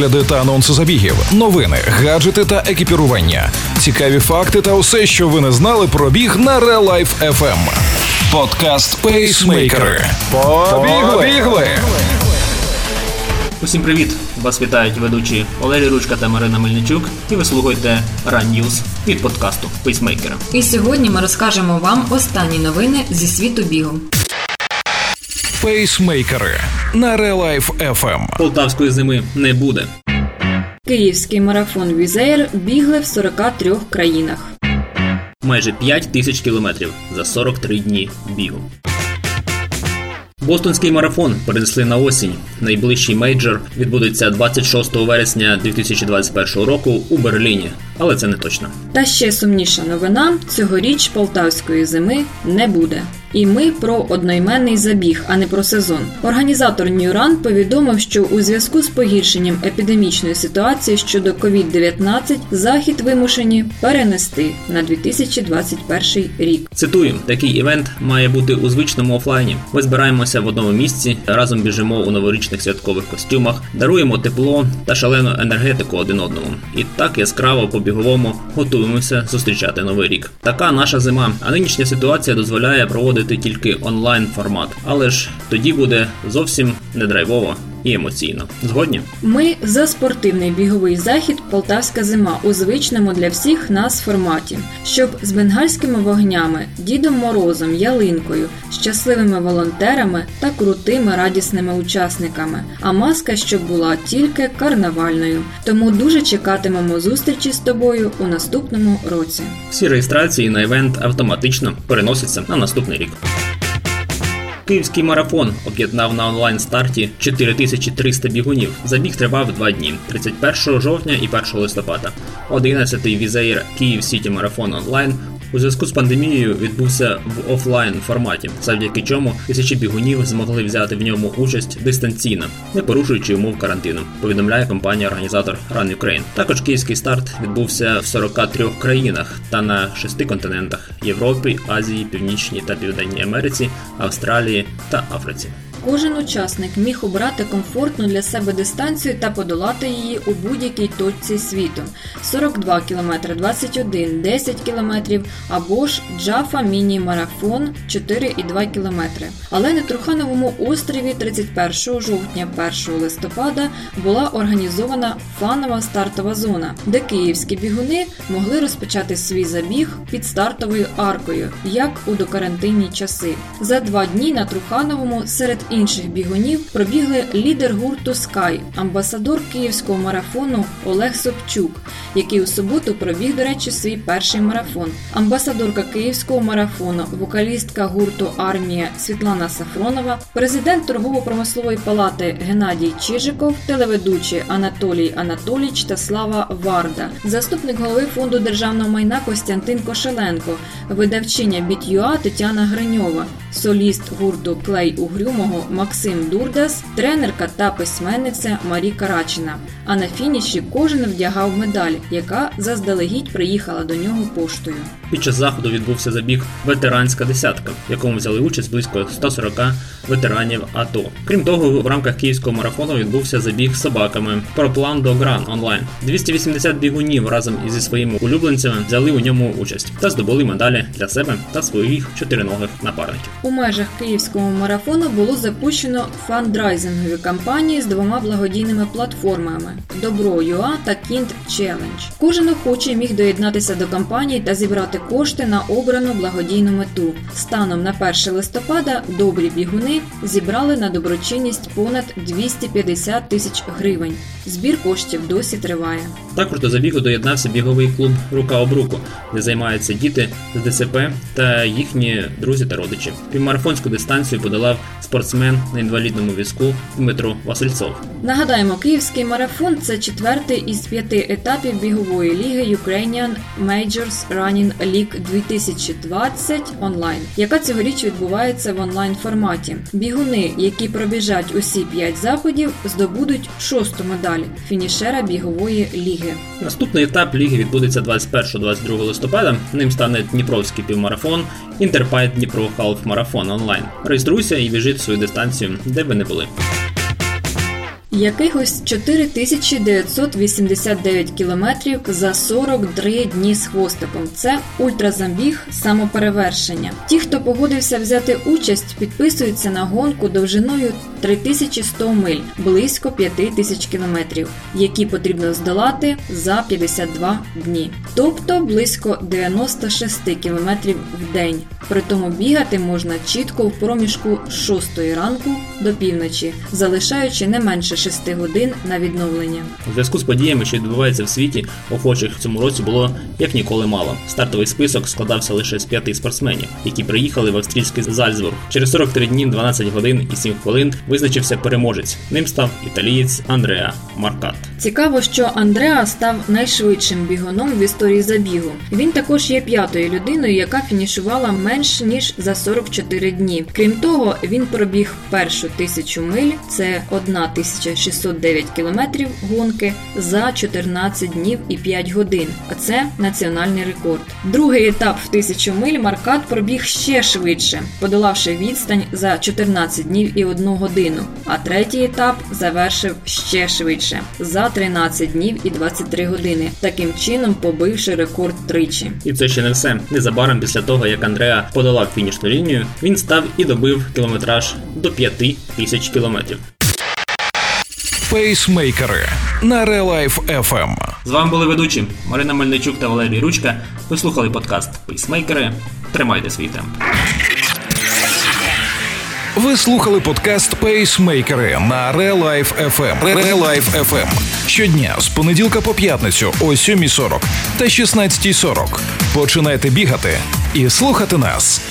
огляди та анонси забігів, новини, гаджети та екіпірування, цікаві факти та усе, що ви не знали про біг на Real Life FM. Подкаст Пейсмейкери. Побігли! Усім привіт! Вас вітають ведучі Олері Ручка та Марина Мельничук, і ви слухаєте Run News від подкасту Пейсмейкера. І сьогодні ми розкажемо вам останні новини зі світу бігу. Пейсмейкери на Real Life FM. Полтавської зими не буде. Київський марафон Wizz Air бігли в 43 країнах. Майже 5 тисяч кілометрів за 43 дні бігу. Бостонський марафон перенесли на осінь. Найближчий мейджор відбудеться 26 вересня 2021 року у Берліні, але це не точно. Та ще сумніша новина: цьогоріч полтавської зими не буде. І ми про одноіменний забіг, а не про сезон. Організатор Ньюран повідомив, що у зв'язку з погіршенням епідемічної ситуації щодо COVID-19 захід вимушені перенести на 2021 рік. Цитую, такий івент має бути у звичному офлайні. Ми збираємося в одному місці, разом біжимо у новорічних святкових костюмах, даруємо тепло та шалену енергетику один одному. І так яскраво по біговому готуємося зустрічати новий рік. Така наша зима. А нинішня ситуація дозволяє проводити тільки онлайн формат, але ж тоді буде зовсім не драйвово і емоційно. Згодні? Ми за спортивний біговий захід Полтавська зима у звичному для всіх нас форматі, щоб з бенгальськими вогнями, Дідом Морозом, ялинкою, щасливими волонтерами та крутими радісними учасниками. А маска щоб була тільки карнавальною. Тому дуже чекатимемо зустрічі з тобою у наступному році. Всі реєстрації на івент автоматично переносяться на наступний рік. Київський марафон об'єднав на онлайн старті 4300 бігунів. Забіг тривав два дні 31 жовтня і 1 листопада. 11-й візеїр Київ Сіті Марафон онлайн у зв'язку з пандемією відбувся в офлайн форматі, завдяки чому тисячі бігунів змогли взяти в ньому участь дистанційно, не порушуючи умов карантину. Повідомляє компанія-організатор Run Ukraine. Також київський старт відбувся в 43 країнах та на шести континентах: Європі, Азії, Північній та Південній Америці, Австралії та Африці. Кожен учасник міг обрати комфортну для себе дистанцію та подолати її у будь-якій точці світу: 42 км, 21, 10 км або ж Джафа міні-марафон 4,2 км. Але на Трухановому острові 31 жовтня 1 листопада була організована фанова стартова зона, де київські бігуни могли розпочати свій забіг під стартовою аркою, як у докарантинні часи. За два дні на Трухановому серед інших бігунів пробігли лідер гурту Sky, амбасадор київського марафону Олег Собчук, який у суботу пробіг, до речі, свій перший марафон. Амбасадорка київського марафону, вокалістка гурту Армія Світлана Сафронова, президент торгово-промислової палати Геннадій Чижиков, телеведучі Анатолій Анатоліч та Слава Варда, заступник голови фонду державного майна Костянтин Кошеленко, видавчиня bit.ua Тетяна Гриньова, соліст гурту Клей Угрюмого Максим Дурдас, тренерка та письменниця Марі Карачина. А на фініші кожен вдягав медаль, яка заздалегідь приїхала до нього поштою. Під час заходу відбувся забіг ветеранська десятка, в якому взяли участь близько 140 ветеранів АТО. Крім того, в рамках київського марафону відбувся забіг з собаками Pro Plan Dog Run онлайн. 280 бігунів разом зі своїми улюбленцями взяли у ньому участь та здобули медалі для себе та своїх чотириногих напарників. У межах київського марафону було запущено фандрайзингові кампанії з двома благодійними платформами Добро.ua та Kind Challenge. Кожен охочий міг доєднатися до кампанії та зібрати кошти на обрану благодійну мету. Станом на 1 листопада добрі бігуни зібрали на доброчинність понад 250 тисяч гривень. Збір коштів досі триває. Також до забігу доєднався біговий клуб Рука об руку, де займаються діти з ДЦП та їхні друзі та родичі. Півмарафонську дистанцію подолав спортсмен на інвалідному візку Дмитро Васильцов. Нагадаємо, київський марафон це четвертий із п'яти етапів бігової ліги Ukrainian Majors Running League 2020 онлайн, яка цьогоріч відбувається в онлайн форматі. Бігуни, які пробіжать усі п'ять заходів, здобудуть шосту медаль фінішера бігової ліги. Наступний етап ліги відбудеться 21-22 листопада. Ним стане Дніпровський півмарафон, Interpipe Dnipro Half Marathon онлайн. Реєструйся і біжіть свою дистанцію, де б ви не були. Якихось 4989 кілометрів за 43 дні з хвостиком. Це ультразабіг самоперевершення. Ті, хто погодився взяти участь, підписуються на гонку довжиною 3100 миль, близько 5000 кілометрів, які потрібно здолати за 52 дні, тобто близько 96 кілометрів в день. Притому бігати можна чітко в проміжку з 6 ранку до півночі, залишаючи не менше 6 годин на відновлення. У зв'язку з подіями, що відбуваються в світі, охочих в цьому році було як ніколи мало. Стартовий список складався лише з п'яти спортсменів, які приїхали в австрійський Зальцбург. Через 43 дні, 12 годин і 7 хвилин визначився переможець. Ним став італієць Андреа Маркат. Цікаво, що Андреа став найшвидшим бігуном в історії забігу. Він також є п'ятою людиною, яка фінішувала менш ніж за 44 дні. Крім того, він пробіг першу тисячу миль, це 1609 кілометрів гонки за 14 днів і 5 годин. А це національний рекорд. Другий етап в тисячу миль Маркат пробіг ще швидше, подолавши відстань за 14 днів і 1 годину. А третій етап завершив ще швидше за 13 днів і 23 години, таким чином побивши рекорд тричі. І це ще не все. Незабаром після того, як Андреа подолав фінішну лінію, він став і добив кілометраж до 5 тисяч кілометрів. Пейсмейкери на Real Life FM. З вами були ведучі Марина Мельничук та Валерій Ручка. Ви слухали подкаст Пейсмейкери. Тримайте свій темп. Ви слухали подкаст Пейсмейкери на Real Life FM. Real Life FM. Щодня з понеділка по п'ятницю о 7.40 та 16.40. Починайте бігати і слухати нас.